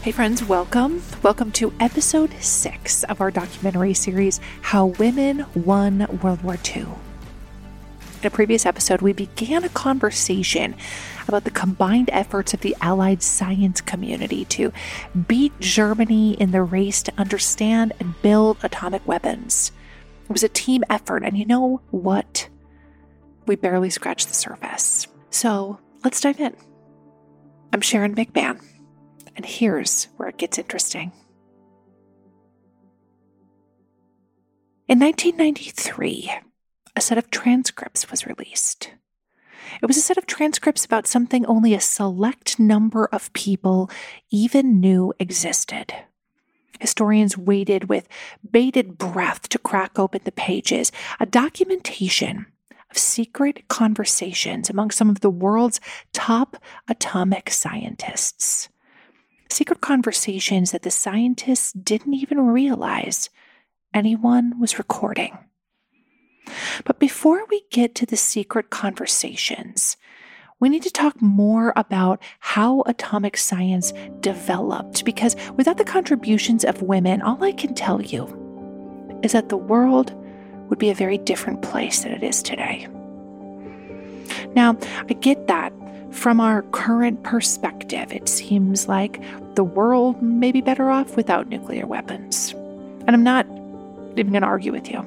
Hey, friends, welcome. Welcome to episode six of our documentary series, How Women Won World War II. In a previous episode, we began a conversation about the combined efforts of the Allied science community to beat Germany in the race to understand and build atomic weapons. It was a team effort, and you know what? We barely scratched the surface. So let's dive in. I'm Sharon McMahon, and here's where it gets interesting. In 1993, a set of transcripts was released. It was a set of transcripts about something only a select number of people even knew existed. Historians waited with bated breath to crack open the pages, a documentation of secret conversations among some of the world's top atomic scientists. Secret conversations that the scientists didn't even realize anyone was recording. But before we get to the secret conversations, we need to talk more about how atomic science developed because without the contributions of women, all I can tell you is that the world would be a very different place than it is today. Now, I get that from our current perspective, it seems like the world may be better off without nuclear weapons. And I'm not even going to argue with you.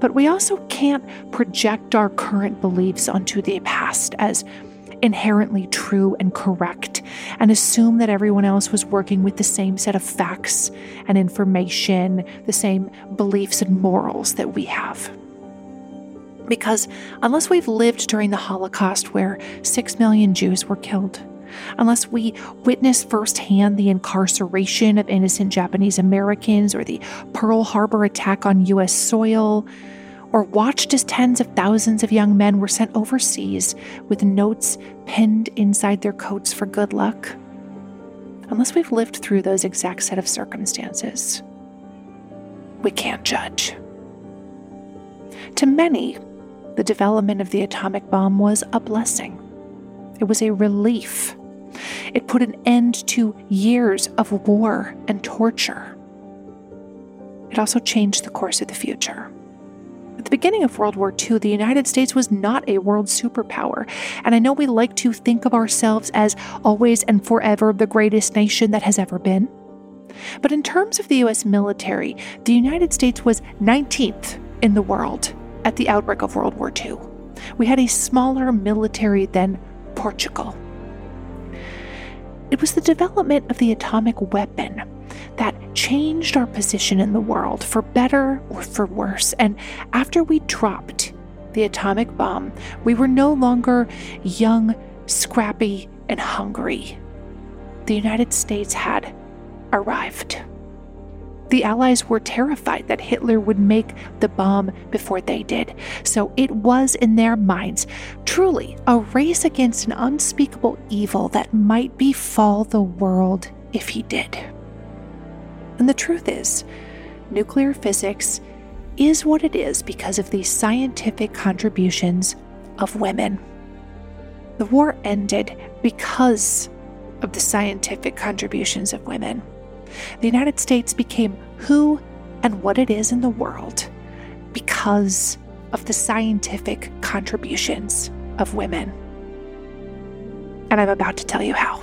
But we also can't project our current beliefs onto the past as inherently true and correct and assume that everyone else was working with the same set of facts and information, the same beliefs and morals that we have. Because unless we've lived during the Holocaust where six million Jews were killed, unless we witnessed firsthand the incarceration of innocent Japanese Americans or the Pearl Harbor attack on U.S. soil, or watched as tens of thousands of young men were sent overseas with notes pinned inside their coats for good luck, unless we've lived through those exact set of circumstances, we can't judge. To many, the development of the atomic bomb was a blessing. It was a relief. It put an end to years of war and torture. It also changed the course of the future. At the beginning of World War II, the United States was not a world superpower, and I know we like to think of ourselves as always and forever the greatest nation that has ever been. But in terms of the US military, the United States was 19th in the world at the outbreak of World War II. We had a smaller military than Portugal. It was the development of the atomic weapon that changed our position in the world for better or for worse. And after we dropped the atomic bomb, we were no longer young, scrappy, and hungry. The United States had arrived. The Allies were terrified that Hitler would make the bomb before they did. So it was in their minds truly a race against an unspeakable evil that might befall the world if he did. And the truth is, nuclear physics is what it is because of the scientific contributions of women. The war ended because of the scientific contributions of women. The United States became who and what it is in the world because of the scientific contributions of women. And I'm about to tell you how.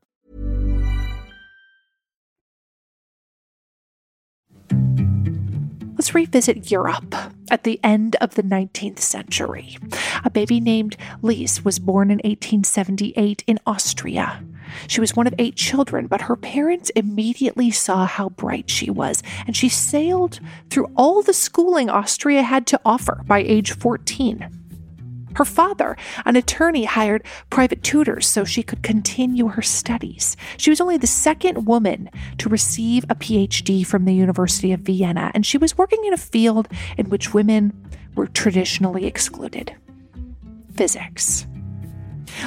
Let's revisit Europe at the end of the 19th century. A baby named Lise was born in 1878 in Austria. She was one of eight children, but her parents immediately saw how bright she was, and she sailed through all the schooling Austria had to offer by age 14. Her father, an attorney, hired private tutors so she could continue her studies. She was only the second woman to receive a PhD from the University of Vienna, and she was working in a field in which women were traditionally excluded physics.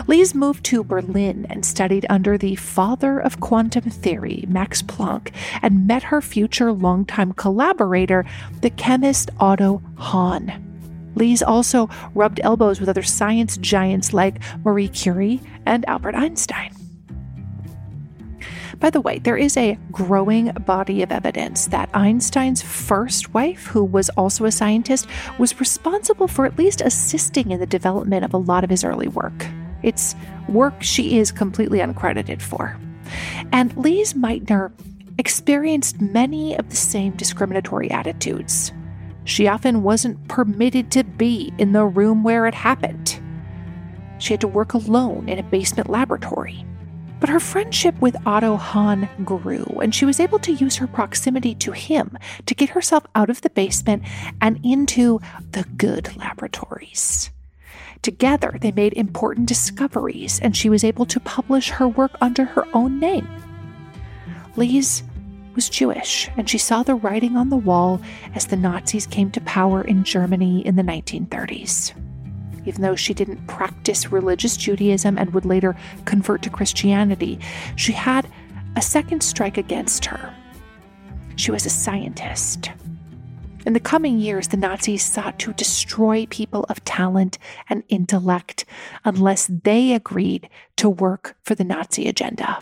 Lise moved to Berlin and studied under the father of quantum theory, Max Planck, and met her future longtime collaborator, the chemist Otto Hahn. Lise also rubbed elbows with other science giants like Marie Curie and Albert Einstein. By the way, there is a growing body of evidence that Einstein's first wife, who was also a scientist, was responsible for at least assisting in the development of a lot of his early work. It's work she is completely uncredited for. And Lise Meitner experienced many of the same discriminatory attitudes. She often wasn't permitted to be in the room where it happened. She had to work alone in a basement laboratory. But her friendship with Otto Hahn grew, and she was able to use her proximity to him to get herself out of the basement and into the good laboratories. Together, they made important discoveries, and she was able to publish her work under her own name. Lise was Jewish, and she saw the writing on the wall as the Nazis came to power in Germany in the 1930s. Even though she didn't practice religious Judaism and would later convert to Christianity, she had a second strike against her. She was a scientist. In the coming years, the Nazis sought to destroy people of talent and intellect unless they agreed to work for the Nazi agenda.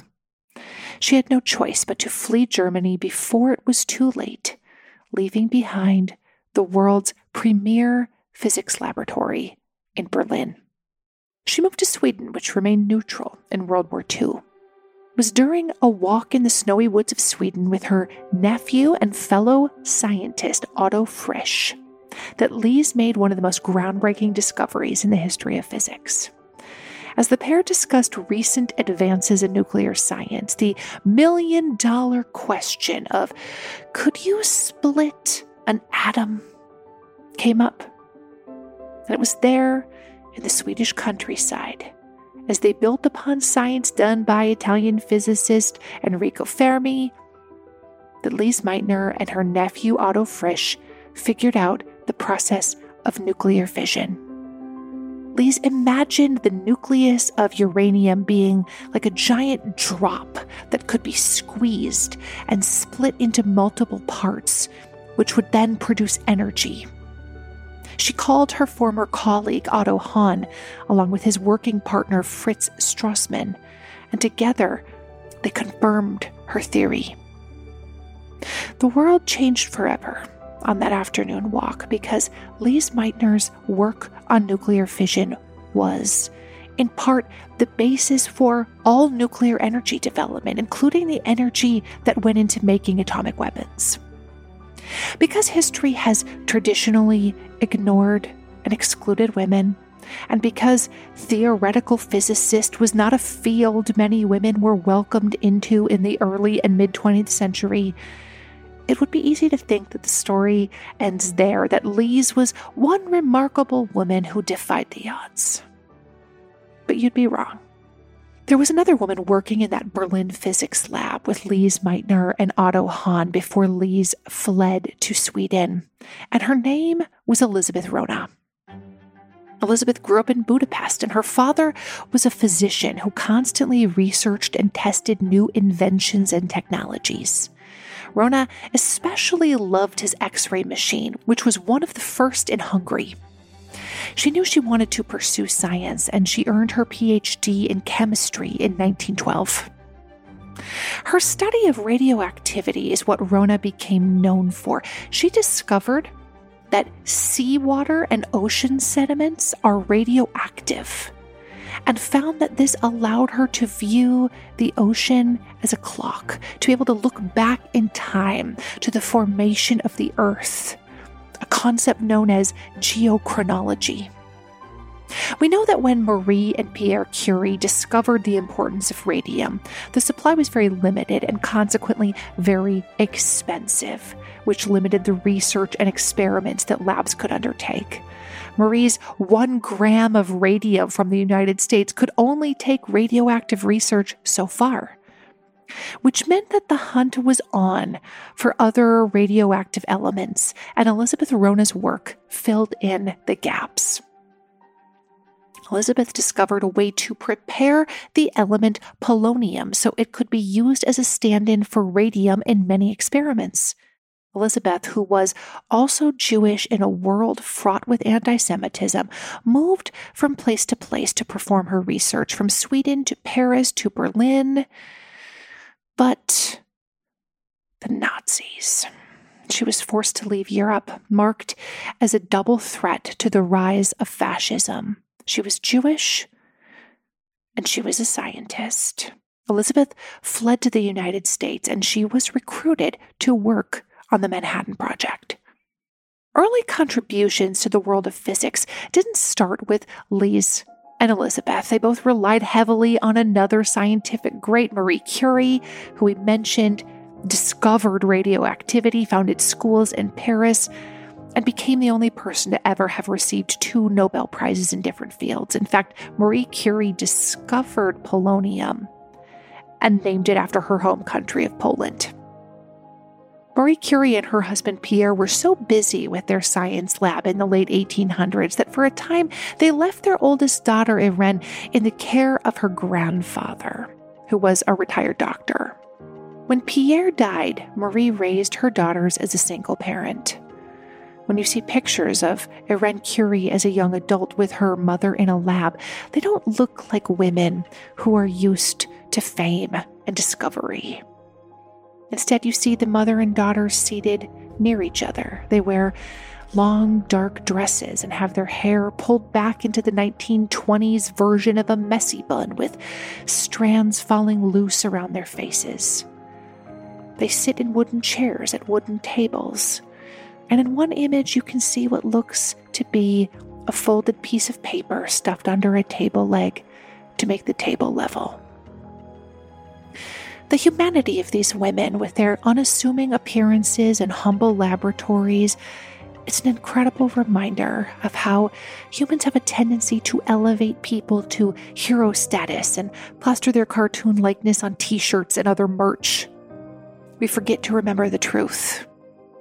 She had no choice but to flee Germany before it was too late, leaving behind the world's premier physics laboratory in Berlin. She moved to Sweden, which remained neutral in World War II It was during a walk in the snowy woods of Sweden with her nephew and fellow scientist Otto Frisch that Lise made one of the most groundbreaking discoveries in the history of physics. As the pair discussed recent advances in nuclear science, the million dollar question of could you split an atom came up. And it was there in the Swedish countryside as they built upon science done by Italian physicist Enrico Fermi, that Lise Meitner and her nephew Otto Frisch figured out the process of nuclear fission. Lise imagined the nucleus of uranium being like a giant drop that could be squeezed and split into multiple parts, which would then produce energy. She called her former colleague Otto Hahn, along with his working partner Fritz Strassmann, and together they confirmed her theory. The world changed forever on that afternoon walk because Lise Meitner's work on nuclear fission was, in part, the basis for all nuclear energy development, including the energy that went into making atomic weapons. Because history has traditionally ignored and excluded women, and because theoretical physicist was not a field many women were welcomed into in the early and mid 20th century, it would be easy to think that the story ends there, that Lise was one remarkable woman who defied the odds. But you'd be wrong. There was another woman working in that Berlin physics lab with Lise Meitner and Otto Hahn before Lise fled to Sweden, and her name was Elisabeth Rona. Elisabeth grew up in Budapest, and her father was a physician who constantly researched and tested new inventions and technologies. Rona especially loved his X ray machine, which was one of the first in Hungary. She knew she wanted to pursue science, and she earned her PhD in chemistry in 1912. Her study of radioactivity is what Rona became known for. She discovered that seawater and ocean sediments are radioactive and found that this allowed her to view the ocean as a clock, to be able to look back in time to the formation of the earth a concept known as geochronology. We know that when Marie and Pierre Curie discovered the importance of radium, the supply was very limited and consequently very expensive, which limited the research and experiments that labs could undertake. Marie's one gram of radium from the United States could only take radioactive research so far which meant that the hunt was on for other radioactive elements, and Elizabeth Rona's work filled in the gaps. Elizabeth discovered a way to prepare the element polonium so it could be used as a stand in for radium in many experiments. Elisabeth, who was also Jewish in a world fraught with anti Semitism, moved from place to place to perform her research, from Sweden to Paris to Berlin but the Nazis. She was forced to leave Europe, marked as a double threat to the rise of fascism. She was Jewish and she was a scientist. Elizabeth fled to the United States and she was recruited to work on the Manhattan Project. Early contributions to the world of physics didn't start with Lise and Elizabeth. They both relied heavily on another scientific great, Marie Curie, who we mentioned discovered radioactivity, founded schools in Paris, and became the only person to ever have received two Nobel Prizes in different fields. In fact, Marie Curie discovered polonium and named it after her home country of Poland. Marie Curie and her husband Pierre were so busy with their science lab in the late 1800s that for a time they left their oldest daughter, Irene, in the care of her grandfather, who was a retired doctor. When Pierre died, Marie raised her daughters as a single parent. When you see pictures of Irene Curie as a young adult with her mother in a lab, they don't look like women who are used to fame and discovery. Instead, you see the mother and daughter seated near each other. They wear long, dark dresses and have their hair pulled back into the 1920s version of a messy bun with strands falling loose around their faces. They sit in wooden chairs at wooden tables. And in one image, you can see what looks to be a folded piece of paper stuffed under a table leg to make the table level. The humanity of these women, with their unassuming appearances and humble laboratories, it's an incredible reminder of how humans have a tendency to elevate people to hero status and plaster their cartoon likeness on t shirts and other merch. We forget to remember the truth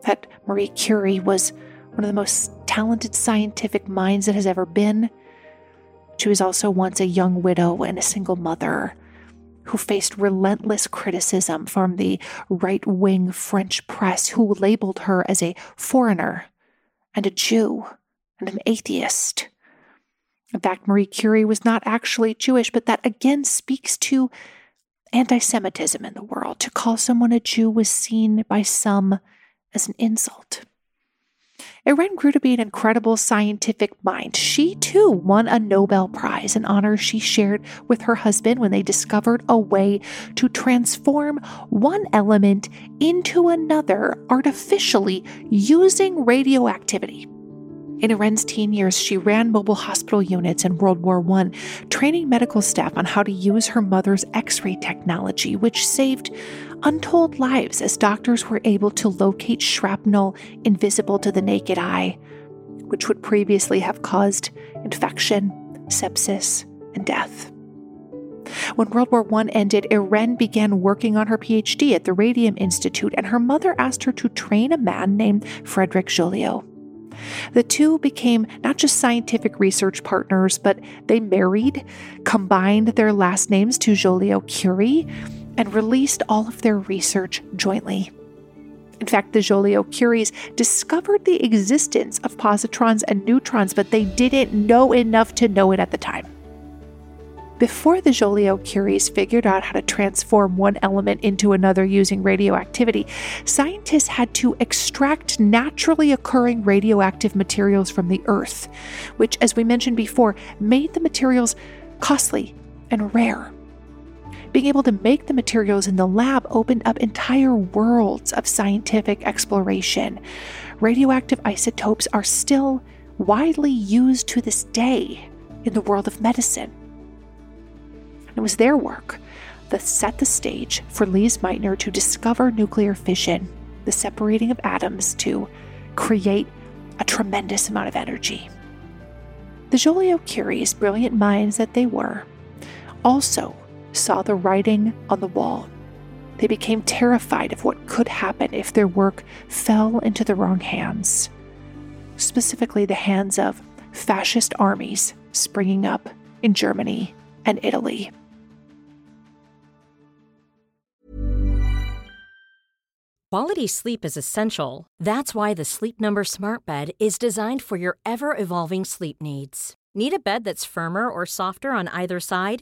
that Marie Curie was one of the most talented scientific minds that has ever been. She was also once a young widow and a single mother who faced relentless criticism from the right wing French press, who labeled her as a foreigner and a Jew and an atheist. In fact, Marie Curie was not actually Jewish, but that again speaks to anti Semitism in the world. To call someone a Jew was seen by some as an insult. Irene grew to be an incredible scientific mind. She too won a Nobel Prize, an honor she shared with her husband when they discovered a way to transform one element into another artificially using radioactivity. In Irene's teen years, she ran mobile hospital units in World War I, training medical staff on how to use her mother's x ray technology, which saved untold lives as doctors were able to locate shrapnel invisible to the naked eye, which would previously have caused infection, sepsis, and death. When World War I ended, Irene began working on her PhD at the Radium Institute, and her mother asked her to train a man named Frédéric Joliot. The two became not just scientific research partners, but they married, combined their last names to Joliot Curie, and released all of their research jointly. In fact, the Joliot Curies discovered the existence of positrons and neutrons, but they didn't know enough to know it at the time. Before the Joliot Curies figured out how to transform one element into another using radioactivity, scientists had to extract naturally occurring radioactive materials from the Earth, which, as we mentioned before, made the materials costly and rare. Being able to make the materials in the lab opened up entire worlds of scientific exploration. Radioactive isotopes are still widely used to this day in the world of medicine. It was their work that set the stage for Lise Meitner to discover nuclear fission, the separating of atoms to create a tremendous amount of energy. The Joliot Curies, brilliant minds that they were, also saw the writing on the wall. They became terrified of what could happen if their work fell into the wrong hands, specifically the hands of fascist armies springing up in Germany and Italy. Quality sleep is essential. That's why the Sleep Number Smart Bed is designed for your ever evolving sleep needs. Need a bed that's firmer or softer on either side?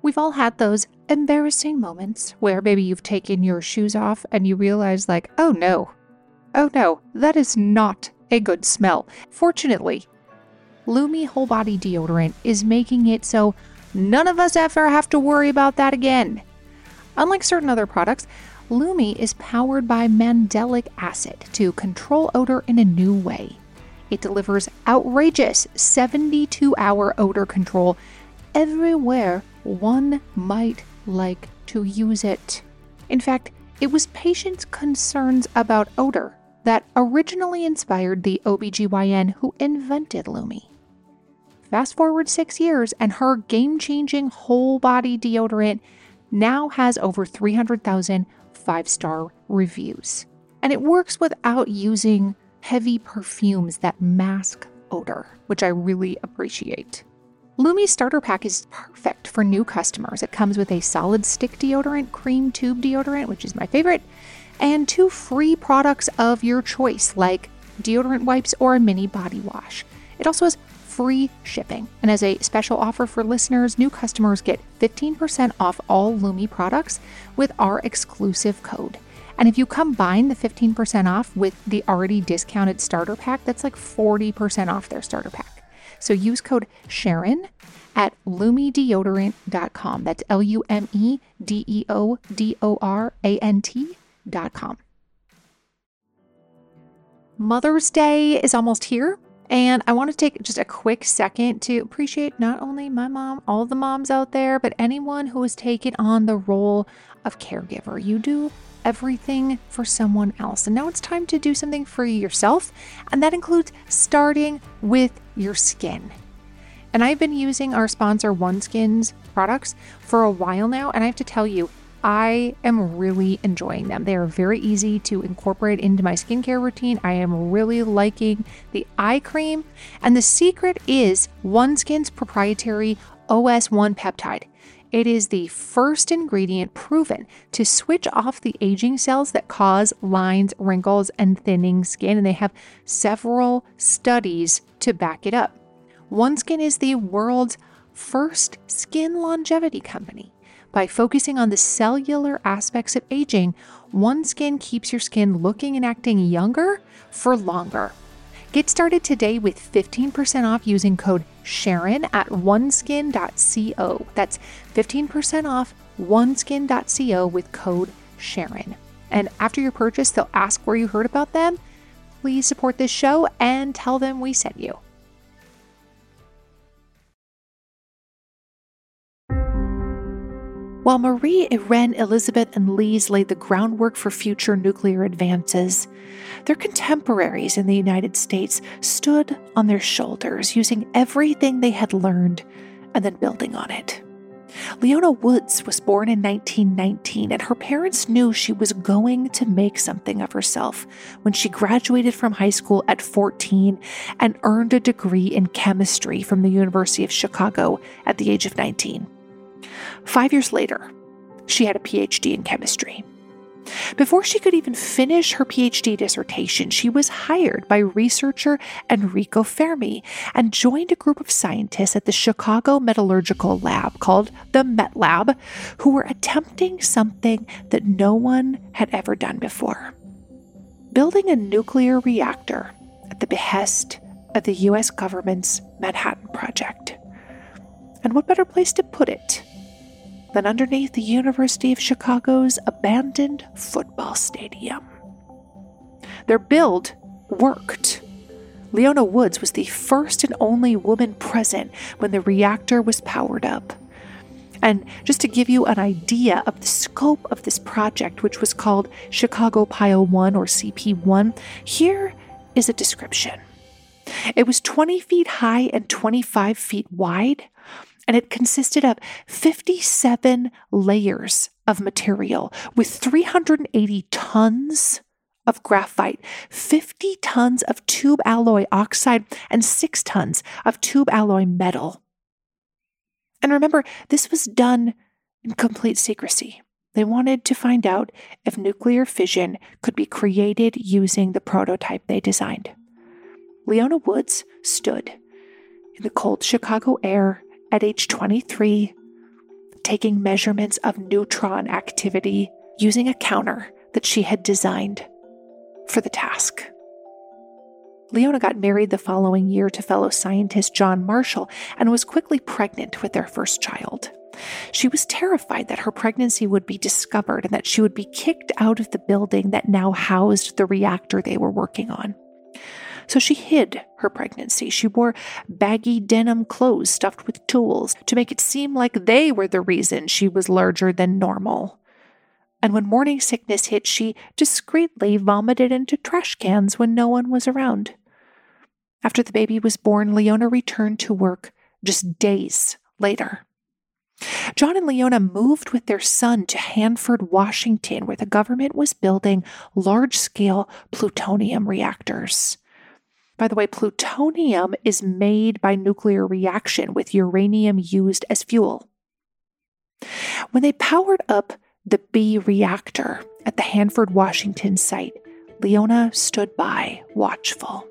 We've all had those embarrassing moments where maybe you've taken your shoes off and you realize, like, oh no, oh no, that is not a good smell. Fortunately, Lume Whole Body Deodorant is making it so none of us ever have to worry about that again. Unlike certain other products, Lume is powered by mandelic acid to control odor in a new way. It delivers outrageous 72 hour odor control everywhere one might like to use it. In fact, it was patients' concerns about odor that originally inspired the OBGYN who invented Lumi. Fast forward six years, and her game changing whole body deodorant now has over 300,000 five star reviews. And it works without using heavy perfumes that mask odor, which I really appreciate. Lume's starter pack is perfect for new customers. It comes with a solid stick deodorant, cream tube deodorant, which is my favorite, and two free products of your choice, like deodorant wipes or a mini body wash. It also has free shipping. And as a special offer for listeners, new customers get 15% off all Lumi products with our exclusive code. And if you combine the 15% off with the already discounted starter pack, that's like 40% off their starter pack. So use code Sharon at lumedeodorant.com. That's L U M E D E O D O R A N T.com. Mother's Day is almost here. And I want to take just a quick second to appreciate not only my mom, all the moms out there, but anyone who has taken on the role of caregiver. You do everything for someone else. And now it's time to do something for yourself. And that includes starting with your skin. And I've been using our sponsor OneSkin's products for a while now. And I have to tell you, I am really enjoying them. They are very easy to incorporate into my skincare routine. I am really liking the eye cream. And the secret is OneSkin's proprietary OS1 peptide. It is the first ingredient proven to switch off the aging cells that cause lines, wrinkles, and thinning skin. And they have several studies to back it up. OneSkin is the world's first skin longevity company. By focusing on the cellular aspects of aging, OneSkin keeps your skin looking and acting younger for longer. Get started today with 15% off using code Sharon at oneskin.co. That's 15% off oneskin.co with code Sharon. And after your purchase, they'll ask where you heard about them. Please support this show and tell them we sent you. While Marie, Irene, Elizabeth, and Lise laid the groundwork for future nuclear advances, their contemporaries in the United States stood on their shoulders, using everything they had learned and then building on it. Leona Woods was born in 1919, and her parents knew she was going to make something of herself when she graduated from high school at 14 and earned a degree in chemistry from the University of Chicago at the age of 19. Five years later, she had a PhD in chemistry. Before she could even finish her PhD dissertation, she was hired by researcher Enrico Fermi and joined a group of scientists at the Chicago Metallurgical Lab called the Met Lab, who were attempting something that no one had ever done before building a nuclear reactor at the behest of the US government's Manhattan Project. And what better place to put it than underneath the University of Chicago's abandoned football stadium. Their build worked. Leona Woods was the first and only woman present when the reactor was powered up. And just to give you an idea of the scope of this project, which was called Chicago Pile 1 or CP1, here is a description. It was 20 feet high and 25 feet wide, and it consisted of 57 layers of material with 380 tons of graphite, 50 tons of tube alloy oxide, and 6 tons of tube alloy metal. And remember, this was done in complete secrecy. They wanted to find out if nuclear fission could be created using the prototype they designed. Leona Woods stood in the cold Chicago air at age 23, taking measurements of neutron activity using a counter that she had designed for the task. Leona got married the following year to fellow scientist John Marshall and was quickly pregnant with their first child. She was terrified that her pregnancy would be discovered and that she would be kicked out of the building that now housed the reactor they were working on. So she hid her pregnancy. She wore baggy denim clothes stuffed with tools to make it seem like they were the reason she was larger than normal. And when morning sickness hit, she discreetly vomited into trash cans when no one was around. After the baby was born, Leona returned to work just days later. John and Leona moved with their son to Hanford, Washington, where the government was building large scale plutonium reactors. By the way, plutonium is made by nuclear reaction with uranium used as fuel. When they powered up the B reactor at the Hanford, Washington site, Leona stood by, watchful.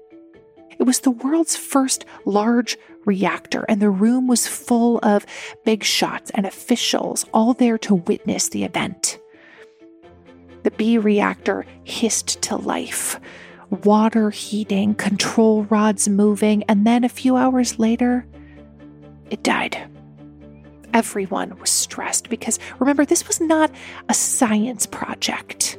It was the world's first large reactor, and the room was full of big shots and officials, all there to witness the event. The B reactor hissed to life, water heating, control rods moving, and then a few hours later, it died. Everyone was stressed because remember, this was not a science project.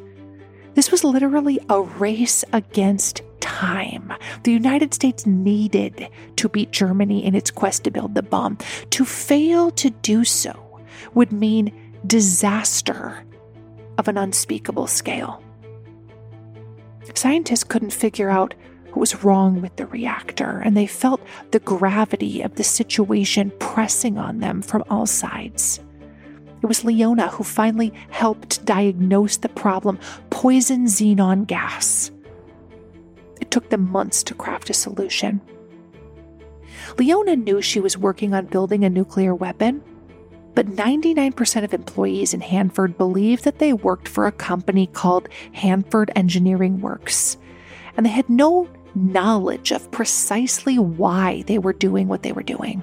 This was literally a race against time. The United States needed to beat Germany in its quest to build the bomb. To fail to do so would mean disaster of an unspeakable scale. Scientists couldn't figure out what was wrong with the reactor, and they felt the gravity of the situation pressing on them from all sides. It was Leona who finally helped diagnose the problem poison xenon gas. It took them months to craft a solution. Leona knew she was working on building a nuclear weapon, but 99% of employees in Hanford believed that they worked for a company called Hanford Engineering Works, and they had no knowledge of precisely why they were doing what they were doing.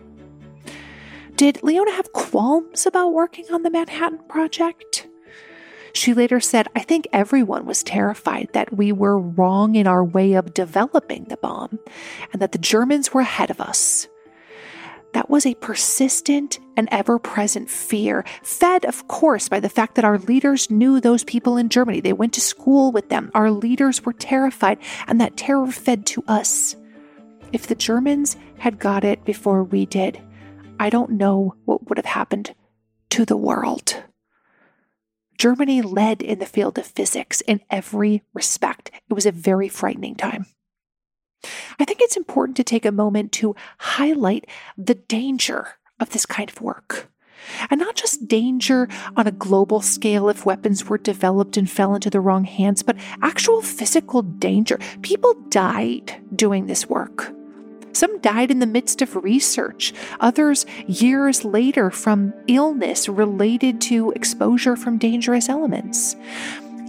Did Leona have qualms about working on the Manhattan Project? She later said, I think everyone was terrified that we were wrong in our way of developing the bomb and that the Germans were ahead of us. That was a persistent and ever present fear, fed, of course, by the fact that our leaders knew those people in Germany. They went to school with them. Our leaders were terrified, and that terror fed to us. If the Germans had got it before we did, I don't know what would have happened to the world. Germany led in the field of physics in every respect. It was a very frightening time. I think it's important to take a moment to highlight the danger of this kind of work. And not just danger on a global scale if weapons were developed and fell into the wrong hands, but actual physical danger. People died doing this work. Some died in the midst of research, others years later from illness related to exposure from dangerous elements.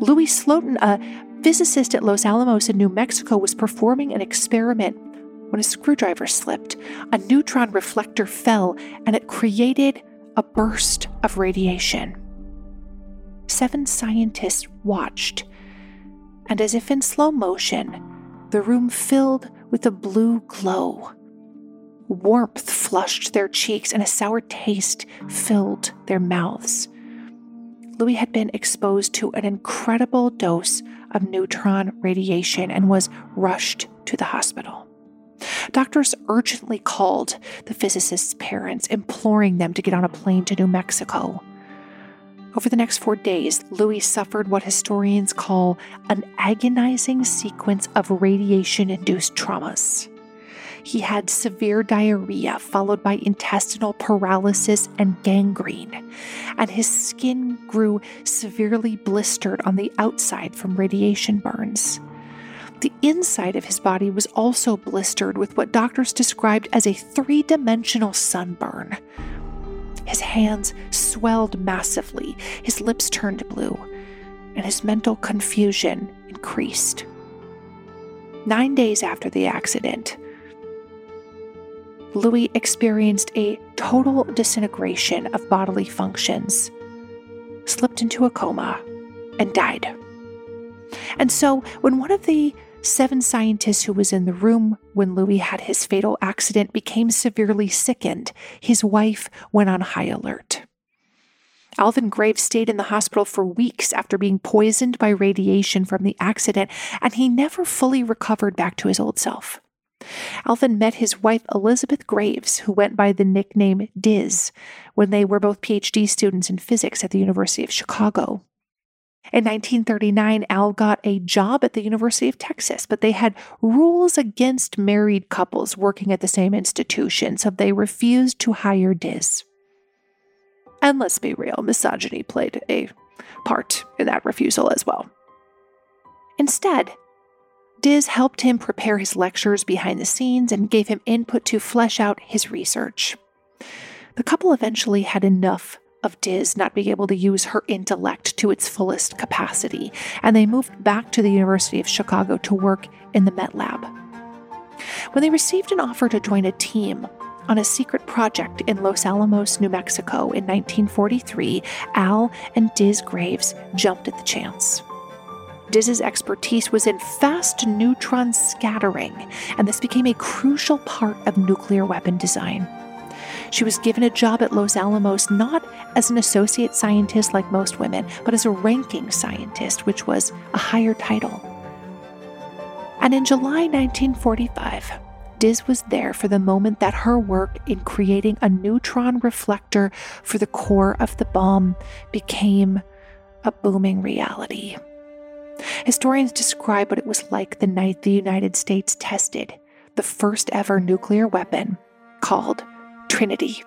Louis Slotin, a physicist at Los Alamos in New Mexico was performing an experiment when a screwdriver slipped. A neutron reflector fell and it created a burst of radiation. Seven scientists watched, and as if in slow motion, the room filled with a blue glow. Warmth flushed their cheeks and a sour taste filled their mouths. Louis had been exposed to an incredible dose of neutron radiation and was rushed to the hospital. Doctors urgently called the physicist's parents, imploring them to get on a plane to New Mexico. Over the next four days, Louis suffered what historians call an agonizing sequence of radiation induced traumas. He had severe diarrhea, followed by intestinal paralysis and gangrene, and his skin grew severely blistered on the outside from radiation burns. The inside of his body was also blistered with what doctors described as a three dimensional sunburn. His hands swelled massively, his lips turned blue, and his mental confusion increased. Nine days after the accident, Louis experienced a total disintegration of bodily functions, slipped into a coma, and died. And so, when one of the seven scientists who was in the room when Louis had his fatal accident became severely sickened, his wife went on high alert. Alvin Graves stayed in the hospital for weeks after being poisoned by radiation from the accident, and he never fully recovered back to his old self. Alvin met his wife Elizabeth Graves, who went by the nickname Diz, when they were both PhD students in physics at the University of Chicago. In 1939, Al got a job at the University of Texas, but they had rules against married couples working at the same institution, so they refused to hire Diz. And let's be real, misogyny played a part in that refusal as well. Instead, Diz helped him prepare his lectures behind the scenes and gave him input to flesh out his research. The couple eventually had enough of Diz not being able to use her intellect to its fullest capacity, and they moved back to the University of Chicago to work in the Met Lab. When they received an offer to join a team on a secret project in Los Alamos, New Mexico in 1943, Al and Diz Graves jumped at the chance. Diz's expertise was in fast neutron scattering, and this became a crucial part of nuclear weapon design. She was given a job at Los Alamos not as an associate scientist like most women, but as a ranking scientist, which was a higher title. And in July 1945, Diz was there for the moment that her work in creating a neutron reflector for the core of the bomb became a booming reality. Historians describe what it was like the night the United States tested the first ever nuclear weapon called Trinity.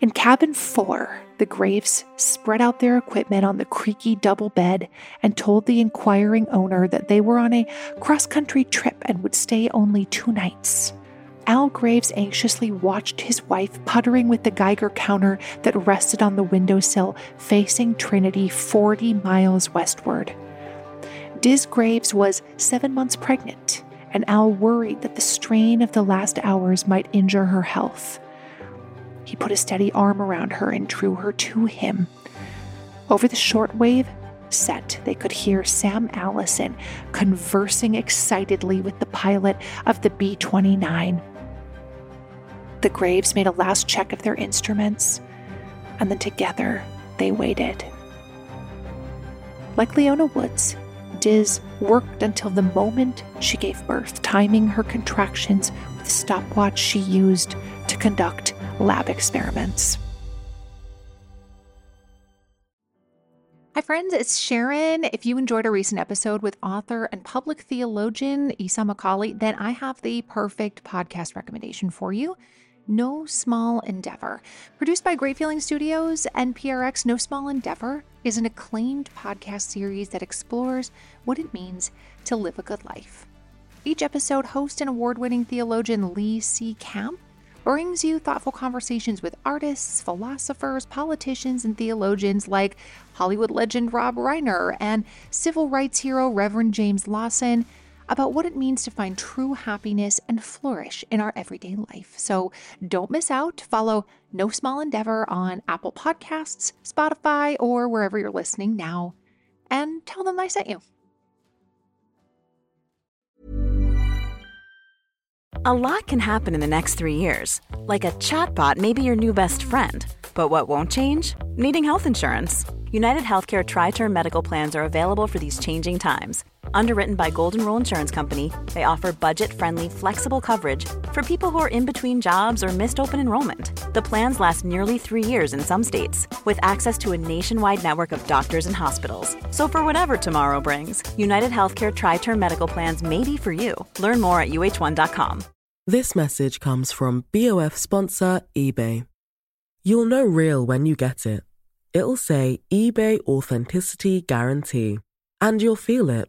In cabin four, the Graves spread out their equipment on the creaky double bed and told the inquiring owner that they were on a cross country trip and would stay only two nights. Al Graves anxiously watched his wife puttering with the Geiger counter that rested on the windowsill facing Trinity 40 miles westward. Diz Graves was seven months pregnant, and Al worried that the strain of the last hours might injure her health. He put a steady arm around her and drew her to him. Over the shortwave set, they could hear Sam Allison conversing excitedly with the pilot of the B 29. The Graves made a last check of their instruments, and then together they waited. Like Leona Woods, Diz worked until the moment she gave birth, timing her contractions with the stopwatch she used to conduct lab experiments. Hi, friends, it's Sharon. If you enjoyed a recent episode with author and public theologian Esau McCaulley, then I have the perfect podcast recommendation for you. No Small Endeavor. Produced by Great Feeling Studios and PRX, No Small Endeavor is an acclaimed podcast series that explores what it means to live a good life. Each episode, host and award winning theologian Lee C. Camp brings you thoughtful conversations with artists, philosophers, politicians, and theologians like Hollywood legend Rob Reiner and civil rights hero Reverend James Lawson about what it means to find true happiness and flourish in our everyday life. So don't miss out. Follow No Small Endeavor on Apple Podcasts, Spotify, or wherever you're listening now, and tell them I sent you. A lot can happen in the next three years. Like a chatbot may be your new best friend. But what won't change? Needing health insurance. United Healthcare Tri Term Medical Plans are available for these changing times Underwritten by Golden Rule Insurance Company, they offer budget-friendly, flexible coverage for people who are in between jobs or missed open enrollment. The plans last nearly three years in some states, with access to a nationwide network of doctors and hospitals. So for whatever tomorrow brings, United Healthcare Tri-Term Medical Plans may be for you. Learn more at uh1.com. This message comes from BOF sponsor eBay. You'll know real when you get it. It'll say eBay Authenticity Guarantee, and you'll feel it.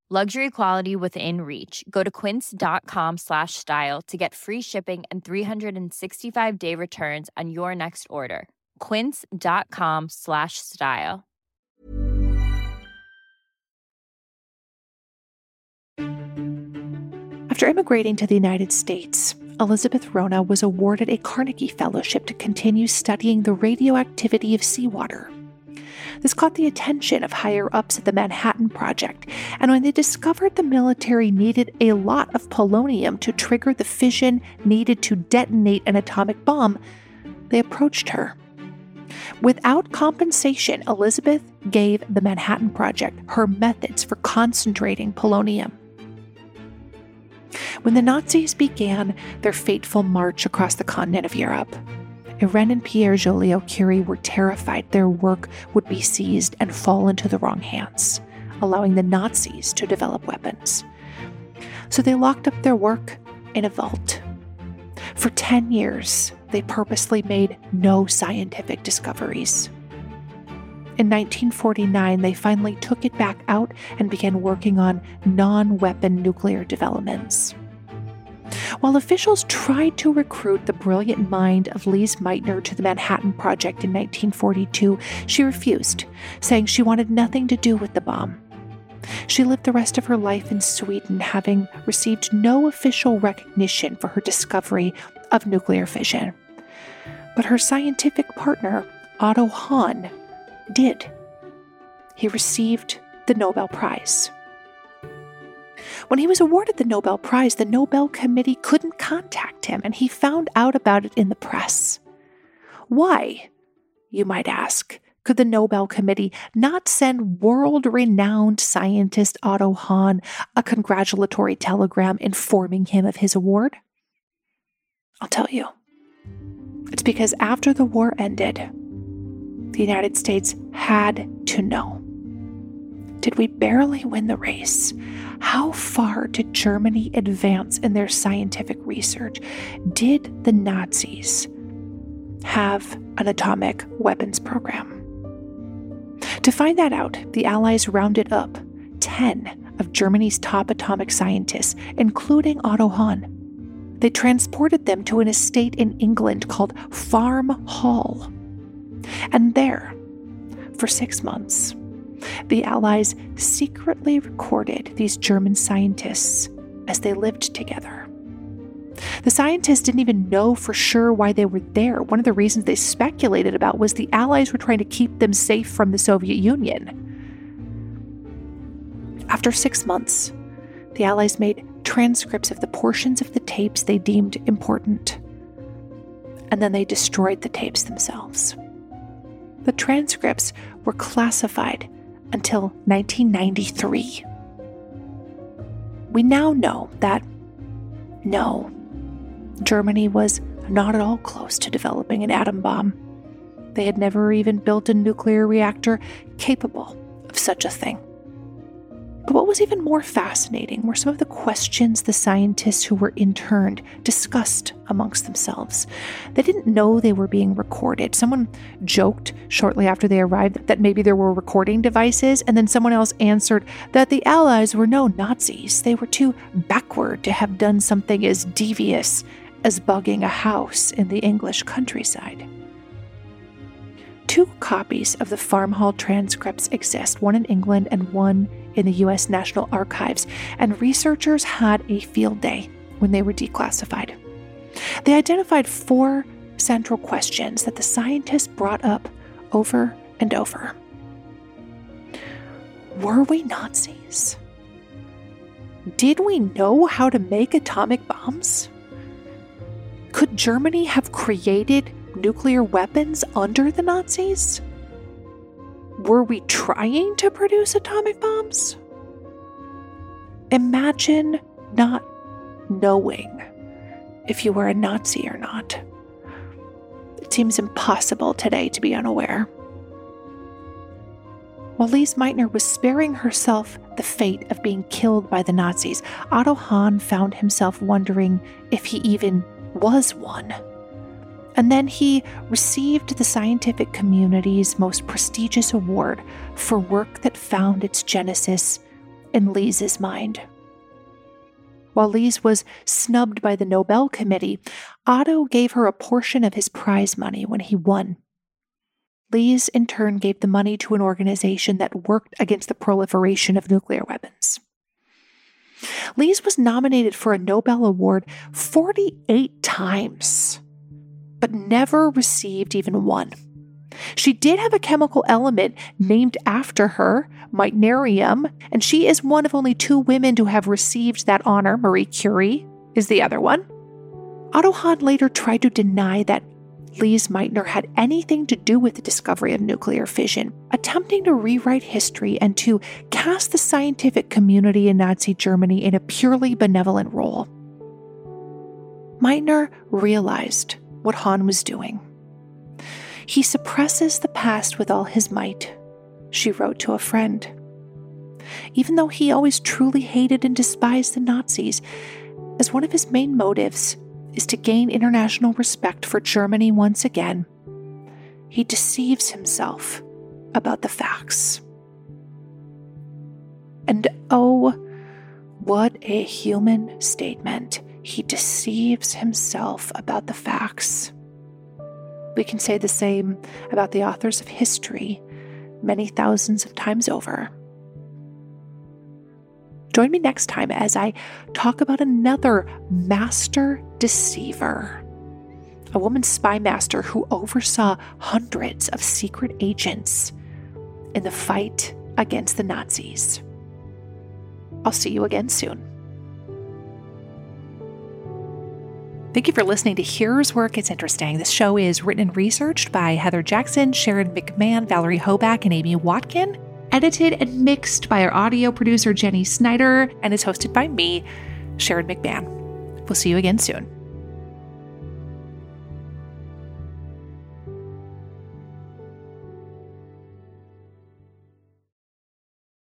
Luxury quality within reach. Go to quince.com slash style to get free shipping and 365 day returns on your next order. Quince.com slash style. After immigrating to the United States, Elizabeth Rona was awarded a Carnegie Fellowship to continue studying the radioactivity of seawater. This caught the attention of higher ups at the Manhattan Project, and when they discovered the military needed a lot of polonium to trigger the fission needed to detonate an atomic bomb, they approached her. Without compensation, Elizabeth gave the Manhattan Project her methods for concentrating polonium. When the Nazis began their fateful march across the continent of Europe, Irene and Pierre Joliot Curie were terrified their work would be seized and fall into the wrong hands, allowing the Nazis to develop weapons. So they locked up their work in a vault. For 10 years, they purposely made no scientific discoveries. In 1949, they finally took it back out and began working on non weapon nuclear developments. While officials tried to recruit the brilliant mind of Lise Meitner to the Manhattan Project in 1942, she refused, saying she wanted nothing to do with the bomb. She lived the rest of her life in Sweden, having received no official recognition for her discovery of nuclear fission. But her scientific partner, Otto Hahn, did. He received the Nobel Prize. When he was awarded the Nobel Prize, the Nobel Committee couldn't contact him, and he found out about it in the press. Why, you might ask, could the Nobel Committee not send world renowned scientist Otto Hahn a congratulatory telegram informing him of his award? I'll tell you. It's because after the war ended, the United States had to know. Did we barely win the race? How far did Germany advance in their scientific research? Did the Nazis have an atomic weapons program? To find that out, the Allies rounded up 10 of Germany's top atomic scientists, including Otto Hahn. They transported them to an estate in England called Farm Hall. And there, for six months, the Allies secretly recorded these German scientists as they lived together. The scientists didn't even know for sure why they were there. One of the reasons they speculated about was the Allies were trying to keep them safe from the Soviet Union. After six months, the Allies made transcripts of the portions of the tapes they deemed important, and then they destroyed the tapes themselves. The transcripts were classified until 1993. We now know that no, Germany was not at all close to developing an atom bomb. They had never even built a nuclear reactor capable of such a thing. But what was even more fascinating were some of the questions the scientists who were interned discussed amongst themselves. They didn't know they were being recorded. Someone joked shortly after they arrived that maybe there were recording devices, and then someone else answered that the Allies were no Nazis. They were too backward to have done something as devious as bugging a house in the English countryside. Two copies of the Farm Hall transcripts exist, one in England and one in the U.S. National Archives, and researchers had a field day when they were declassified. They identified four central questions that the scientists brought up over and over. Were we Nazis? Did we know how to make atomic bombs? Could Germany have created nuclear weapons under the Nazis? Were we trying to produce atomic bombs? Imagine not knowing if you were a Nazi or not. It seems impossible today to be unaware. While Lise Meitner was sparing herself the fate of being killed by the Nazis, Otto Hahn found himself wondering if he even was one. And then he received the scientific community's most prestigious award for work that found its genesis in Lise's mind. While Lise was snubbed by the Nobel Committee, Otto gave her a portion of his prize money when he won. Lise, in turn, gave the money to an organization that worked against the proliferation of nuclear weapons. Lise was nominated for a Nobel Award 48 times, but never received even one. She did have a chemical element named after her, meitnerium, and she is one of only two women to have received that honor. Marie Curie is the other one. Otto Hahn later tried to deny that Lise Meitner had anything to do with the discovery of nuclear fission, attempting to rewrite history and to cast the scientific community in Nazi Germany in a purely benevolent role. Meitner realized what Hahn was doing. He suppresses the past with all his might, she wrote to a friend. Even though he always truly hated and despised the Nazis, as one of his main motives, is to gain international respect for Germany once again, he deceives himself about the facts. And oh, what a human statement. He deceives himself about the facts. We can say the same about the authors of history many thousands of times over. Join me next time as I talk about another master deceiver, a woman spy master who oversaw hundreds of secret agents in the fight against the Nazis. I'll see you again soon. Thank you for listening to Here's Where It Gets Interesting. This show is written and researched by Heather Jackson, Sharon McMahon, Valerie Hoback, and Amy Watkin. Edited and mixed by our audio producer, Jenny Snyder, and is hosted by me, Sharon McMahon. We'll see you again soon.